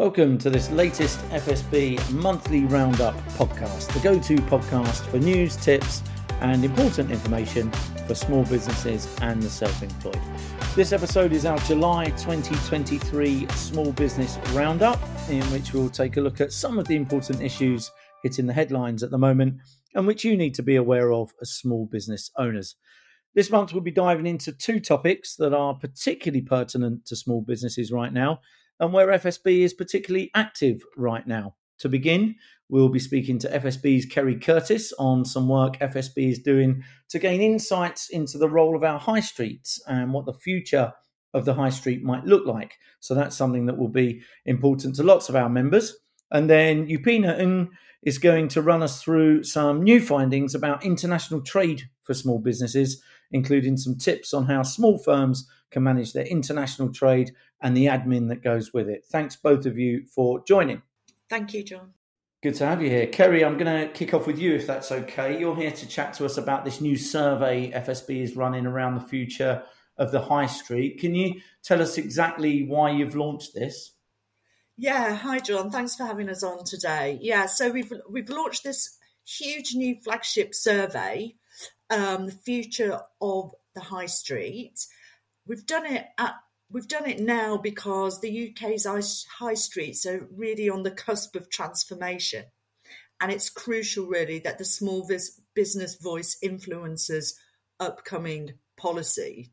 Welcome to this latest FSB monthly roundup podcast, the go to podcast for news, tips, and important information for small businesses and the self employed. This episode is our July 2023 Small Business Roundup, in which we'll take a look at some of the important issues hitting the headlines at the moment and which you need to be aware of as small business owners. This month, we'll be diving into two topics that are particularly pertinent to small businesses right now and where FSB is particularly active right now. To begin, we'll be speaking to FSB's Kerry Curtis on some work FSB is doing to gain insights into the role of our high streets and what the future of the high street might look like. So that's something that will be important to lots of our members. And then Upina Ng is going to run us through some new findings about international trade for small businesses, including some tips on how small firms can manage their international trade and the admin that goes with it. Thanks, both of you, for joining. Thank you, John. Good to have you here. Kerry, I'm going to kick off with you if that's okay. You're here to chat to us about this new survey FSB is running around the future of the high street. Can you tell us exactly why you've launched this? Yeah, hi John. Thanks for having us on today. Yeah, so we've we've launched this huge new flagship survey, um, the future of the high street. We've done it at we've done it now because the UK's high streets are really on the cusp of transformation. And it's crucial, really, that the small business voice influences upcoming policy.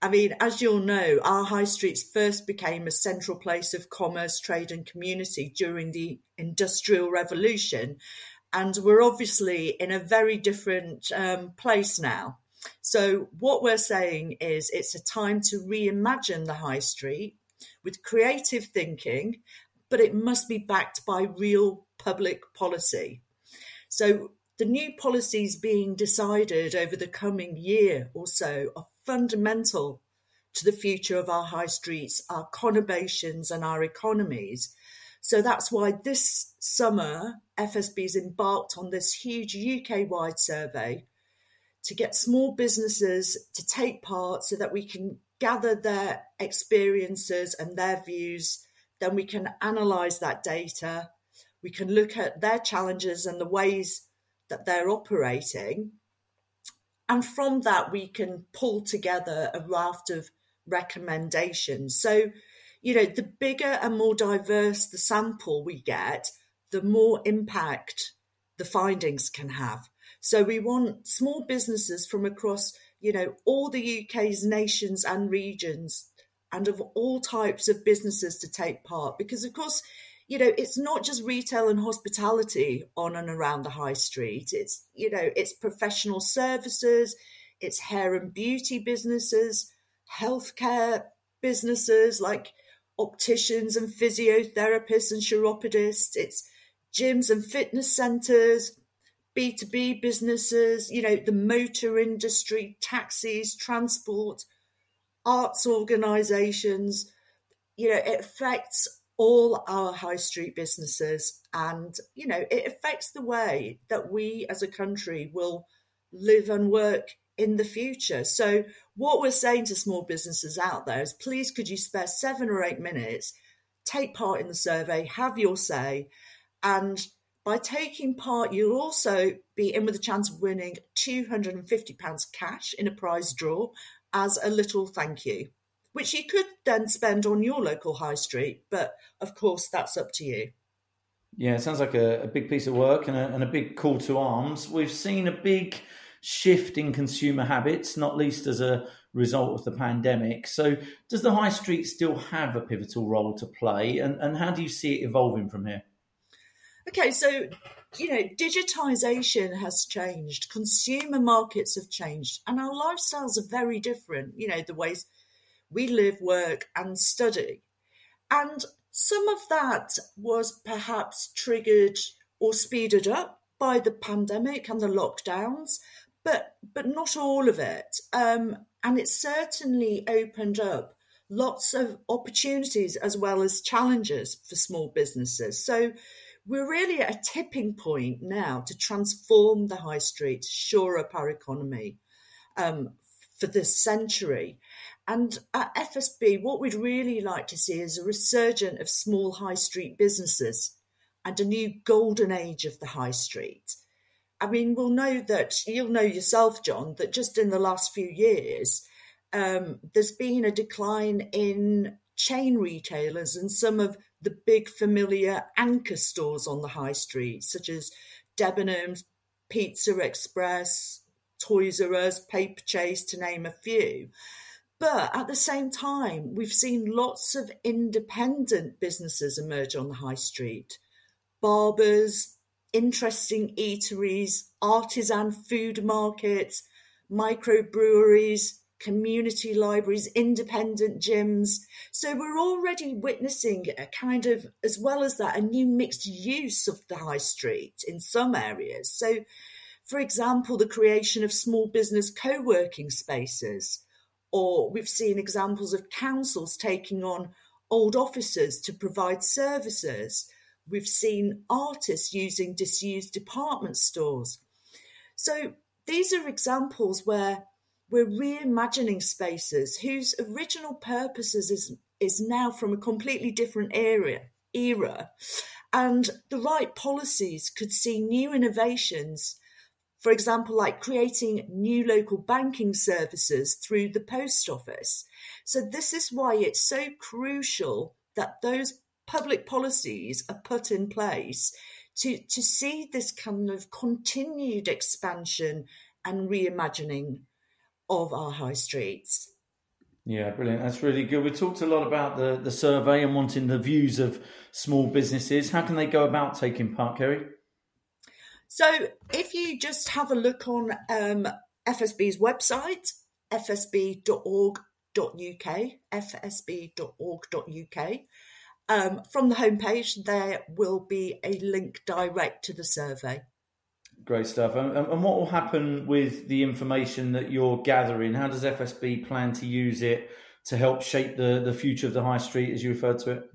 I mean, as you'll know, our high streets first became a central place of commerce, trade, and community during the Industrial Revolution. And we're obviously in a very different um, place now. So, what we're saying is it's a time to reimagine the high street with creative thinking, but it must be backed by real public policy. So, the new policies being decided over the coming year or so are fundamental to the future of our high streets, our conurbations, and our economies. So that's why this summer FSB's embarked on this huge UK wide survey to get small businesses to take part so that we can gather their experiences and their views. Then we can analyze that data. We can look at their challenges and the ways that they're operating. And from that, we can pull together a raft of recommendations. So, you know, the bigger and more diverse the sample we get, the more impact the findings can have. So we want small businesses from across, you know, all the UK's nations and regions and of all types of businesses to take part because of course you know it's not just retail and hospitality on and around the high street it's you know it's professional services it's hair and beauty businesses healthcare businesses like opticians and physiotherapists and chiropodists it's gyms and fitness centers B2B businesses, you know, the motor industry, taxis, transport, arts organisations. You know, it affects all our high street businesses and, you know, it affects the way that we as a country will live and work in the future. So, what we're saying to small businesses out there is please could you spare seven or eight minutes, take part in the survey, have your say, and by taking part, you'll also be in with a chance of winning £250 cash in a prize draw as a little thank you, which you could then spend on your local high street. But of course, that's up to you. Yeah, it sounds like a, a big piece of work and a, and a big call to arms. We've seen a big shift in consumer habits, not least as a result of the pandemic. So, does the high street still have a pivotal role to play, and, and how do you see it evolving from here? Okay, so you know, digitization has changed, consumer markets have changed, and our lifestyles are very different. You know, the ways we live, work, and study. And some of that was perhaps triggered or speeded up by the pandemic and the lockdowns, but but not all of it. Um, and it certainly opened up lots of opportunities as well as challenges for small businesses. So we're really at a tipping point now to transform the high street, shore up our economy um, for this century. And at FSB, what we'd really like to see is a resurgence of small high street businesses and a new golden age of the high street. I mean, we'll know that you'll know yourself, John, that just in the last few years, um, there's been a decline in chain retailers and some of the big familiar anchor stores on the high street, such as Debenhams, Pizza Express, Toys R Us, Paperchase, to name a few. But at the same time, we've seen lots of independent businesses emerge on the high street barbers, interesting eateries, artisan food markets, microbreweries, community libraries, independent gyms. So we're already witnessing a kind of, as well as that, a new mixed use of the high street in some areas. So, for example, the creation of small business co working spaces, or we've seen examples of councils taking on old offices to provide services. We've seen artists using disused department stores. So these are examples where we're reimagining spaces whose original purposes is, is now from a completely different area era. And the right policies could see new innovations, for example, like creating new local banking services through the post office. So, this is why it's so crucial that those public policies are put in place to, to see this kind of continued expansion and reimagining of our high streets. Yeah, brilliant. That's really good. We talked a lot about the, the survey and wanting the views of small businesses. How can they go about taking part, Kerry? So, if you just have a look on um, FSB's website, fsb.org.uk, fsb.org.uk, um, from the homepage, there will be a link direct to the survey. Great stuff. And, and, what will happen with the information that you're gathering? How does FSB plan to use it to help shape the, the future of the high street, as you referred to it?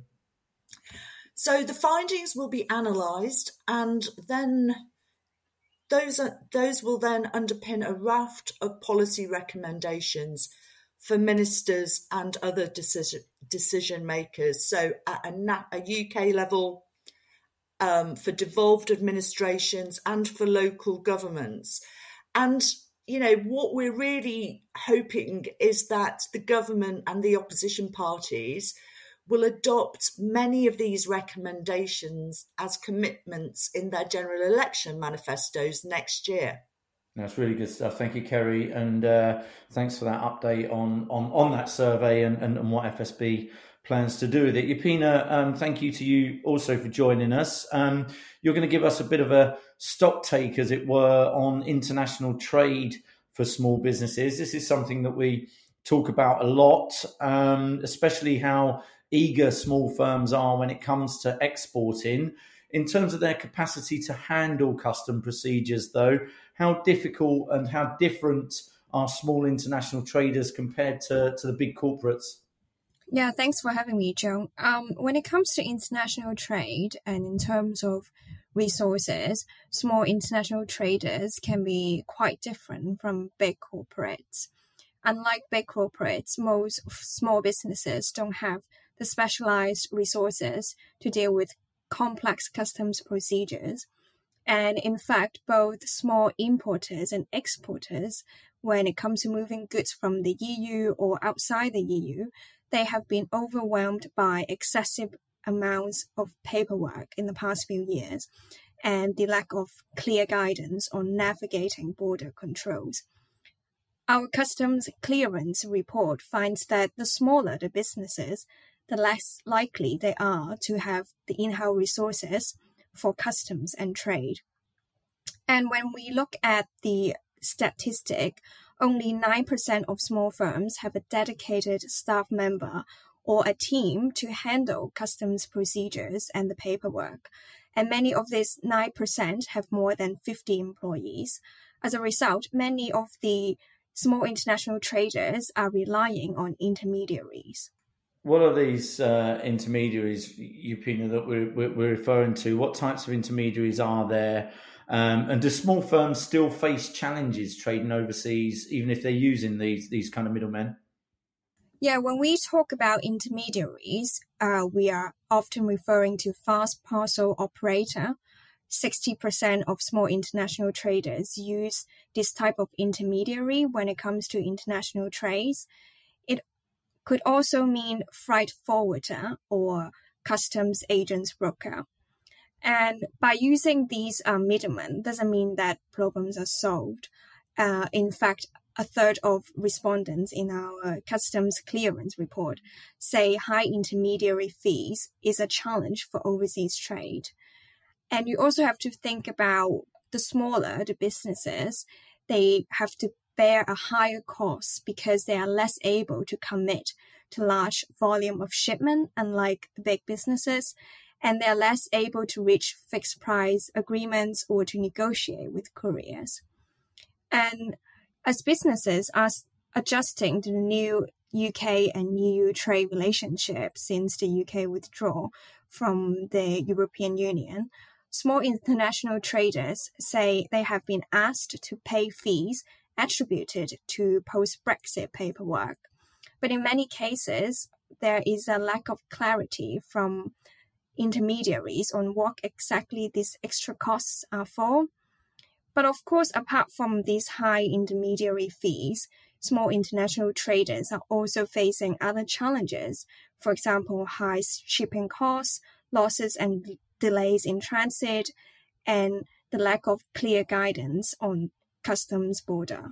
So the findings will be analysed, and then those are, those will then underpin a raft of policy recommendations for ministers and other decision decision makers. So at a, a UK level, um, for devolved administrations and for local governments. And, you know, what we're really hoping is that the government and the opposition parties will adopt many of these recommendations as commitments in their general election manifestos next year. That's really good stuff. Thank you, Kerry, and uh, thanks for that update on on, on that survey and, and, and what FSB plans to do with it. Yapina, um, thank you to you also for joining us. Um, you're going to give us a bit of a stock take, as it were, on international trade for small businesses. This is something that we talk about a lot, um, especially how eager small firms are when it comes to exporting. In terms of their capacity to handle custom procedures, though, how difficult and how different are small international traders compared to, to the big corporates? Yeah, thanks for having me, Joan. Um, when it comes to international trade and in terms of resources, small international traders can be quite different from big corporates. Unlike big corporates, most small businesses don't have the specialized resources to deal with complex customs procedures. And in fact, both small importers and exporters, when it comes to moving goods from the EU or outside the EU, they have been overwhelmed by excessive amounts of paperwork in the past few years and the lack of clear guidance on navigating border controls. Our customs clearance report finds that the smaller the businesses, the less likely they are to have the in house resources for customs and trade. And when we look at the statistic only 9% of small firms have a dedicated staff member or a team to handle customs procedures and the paperwork. And many of these 9% have more than 50 employees. As a result, many of the small international traders are relying on intermediaries. What are these uh, intermediaries, Yapina, that we're, we're referring to? What types of intermediaries are there? Um, and do small firms still face challenges trading overseas, even if they're using these these kind of middlemen? Yeah, when we talk about intermediaries, uh, we are often referring to fast parcel operator. 60% of small international traders use this type of intermediary when it comes to international trades. Could also mean freight forwarder or customs agents broker. And by using these uh, middlemen doesn't mean that problems are solved. Uh, in fact, a third of respondents in our customs clearance report say high intermediary fees is a challenge for overseas trade. And you also have to think about the smaller the businesses, they have to bear a higher cost because they are less able to commit to large volume of shipment, unlike the big businesses, and they're less able to reach fixed price agreements or to negotiate with couriers. And as businesses are adjusting to the new UK and EU trade relationship since the UK withdrew from the European Union, small international traders say they have been asked to pay fees attributed to post Brexit paperwork. But in many cases, there is a lack of clarity from intermediaries on what exactly these extra costs are for. But of course, apart from these high intermediary fees, small international traders are also facing other challenges. For example, high shipping costs, losses and delays in transit, and the lack of clear guidance on customs border.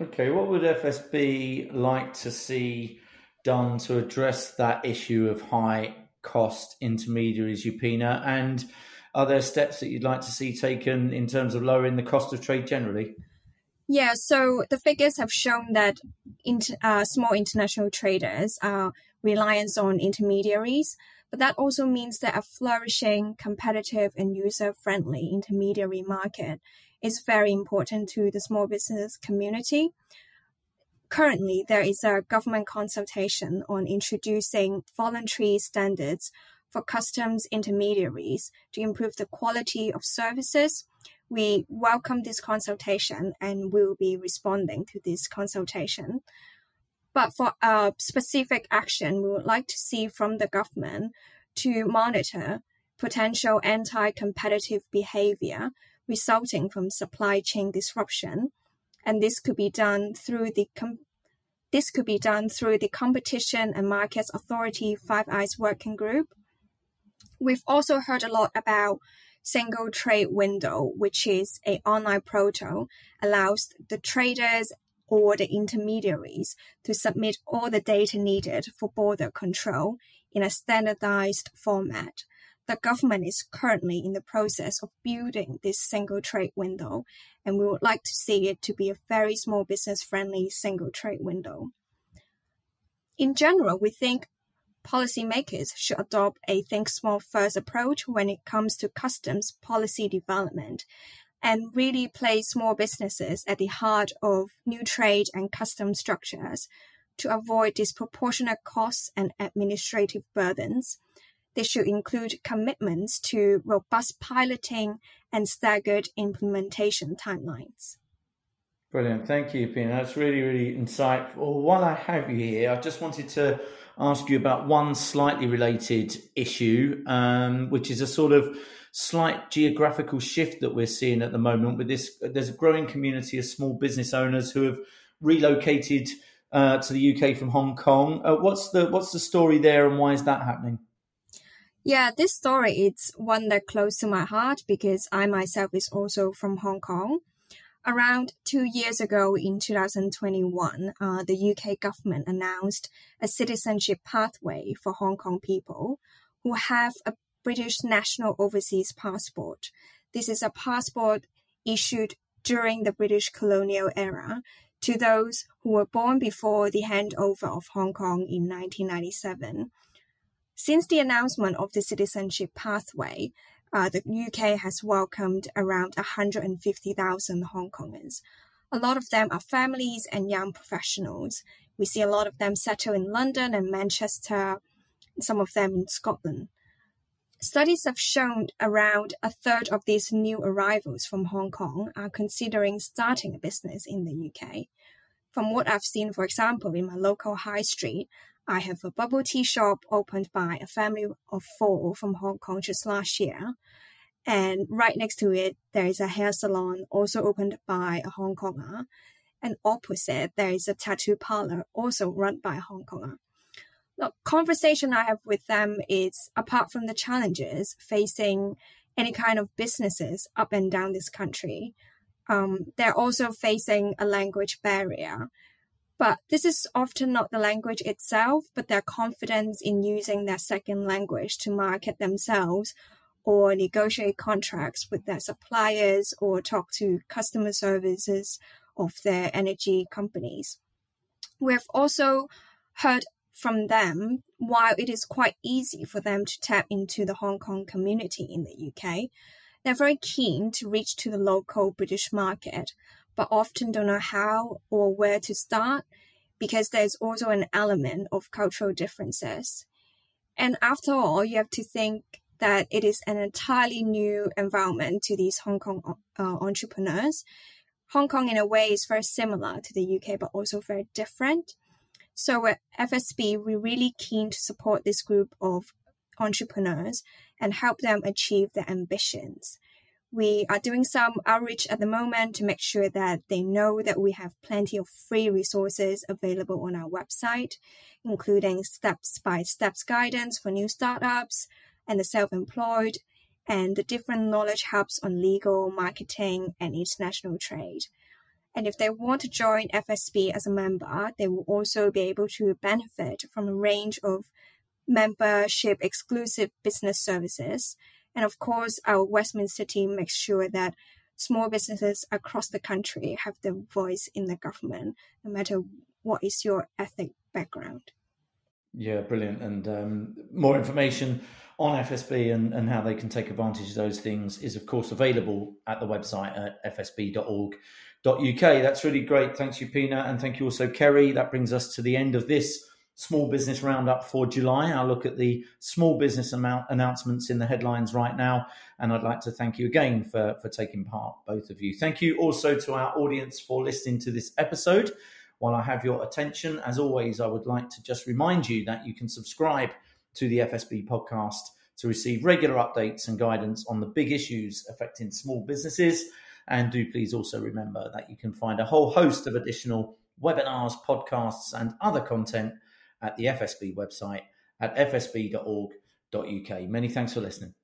Okay, what would FSB like to see done to address that issue of high cost intermediaries, Upina? And are there steps that you'd like to see taken in terms of lowering the cost of trade generally? Yeah, so the figures have shown that inter, uh, small international traders are reliant on intermediaries, but that also means that a flourishing, competitive, and user friendly intermediary market is very important to the small business community. Currently, there is a government consultation on introducing voluntary standards for customs intermediaries to improve the quality of services. We welcome this consultation and will be responding to this consultation. But for a specific action, we would like to see from the government to monitor potential anti competitive behavior resulting from supply chain disruption. And this could be done through the com- this could be done through the Competition and Markets Authority Five Eyes Working Group We've also heard a lot about single trade window, which is a online portal allows the traders or the intermediaries to submit all the data needed for border control in a standardized format. The government is currently in the process of building this single trade window, and we would like to see it to be a very small business friendly single trade window. In general, we think policymakers should adopt a think small first approach when it comes to customs policy development and really place small businesses at the heart of new trade and customs structures to avoid disproportionate costs and administrative burdens. They should include commitments to robust piloting and staggered implementation timelines. Brilliant. Thank you, Pina. That's really, really insightful. While I have you here, I just wanted to ask you about one slightly related issue, um, which is a sort of slight geographical shift that we're seeing at the moment with this. There's a growing community of small business owners who have relocated uh, to the UK from Hong Kong. Uh, what's the what's the story there, and why is that happening? Yeah, this story is one that close to my heart because I myself is also from Hong Kong. Around two years ago, in 2021, uh, the UK government announced a citizenship pathway for Hong Kong people who have a British national overseas passport. This is a passport issued during the British colonial era to those who were born before the handover of Hong Kong in 1997. Since the announcement of the citizenship pathway, uh, the UK has welcomed around 150,000 Hong Kongers. A lot of them are families and young professionals. We see a lot of them settle in London and Manchester, some of them in Scotland. Studies have shown around a third of these new arrivals from Hong Kong are considering starting a business in the UK. from what I've seen, for example, in my local high street, I have a bubble tea shop opened by a family of four from Hong Kong just last year. And right next to it, there is a hair salon also opened by a Hong Konger. And opposite, there is a tattoo parlor also run by a Hong Konger. The conversation I have with them is apart from the challenges facing any kind of businesses up and down this country, um, they're also facing a language barrier. But this is often not the language itself, but their confidence in using their second language to market themselves or negotiate contracts with their suppliers or talk to customer services of their energy companies. We've also heard from them while it is quite easy for them to tap into the Hong Kong community in the UK, they're very keen to reach to the local British market, but often don't know how or where to start because there's also an element of cultural differences. And after all, you have to think that it is an entirely new environment to these Hong Kong uh, entrepreneurs. Hong Kong, in a way, is very similar to the UK, but also very different. So at FSB, we're really keen to support this group of entrepreneurs and help them achieve their ambitions. We are doing some outreach at the moment to make sure that they know that we have plenty of free resources available on our website, including steps by steps guidance for new startups and the self employed, and the different knowledge hubs on legal, marketing, and international trade. And if they want to join FSB as a member, they will also be able to benefit from a range of membership exclusive business services. And of course, our Westminster team makes sure that small businesses across the country have their voice in the government, no matter what is your ethnic background. Yeah, brilliant. And um, more information on FSB and, and how they can take advantage of those things is, of course, available at the website at fsb.org.uk. That's really great. Thanks you, Pina. And thank you also, Kerry. That brings us to the end of this small business roundup for July. I'll look at the small business amount announcements in the headlines right now. And I'd like to thank you again for, for taking part, both of you. Thank you also to our audience for listening to this episode. While I have your attention, as always, I would like to just remind you that you can subscribe to the FSB podcast to receive regular updates and guidance on the big issues affecting small businesses. And do please also remember that you can find a whole host of additional webinars, podcasts, and other content at the FSB website at fsb.org.uk. Many thanks for listening.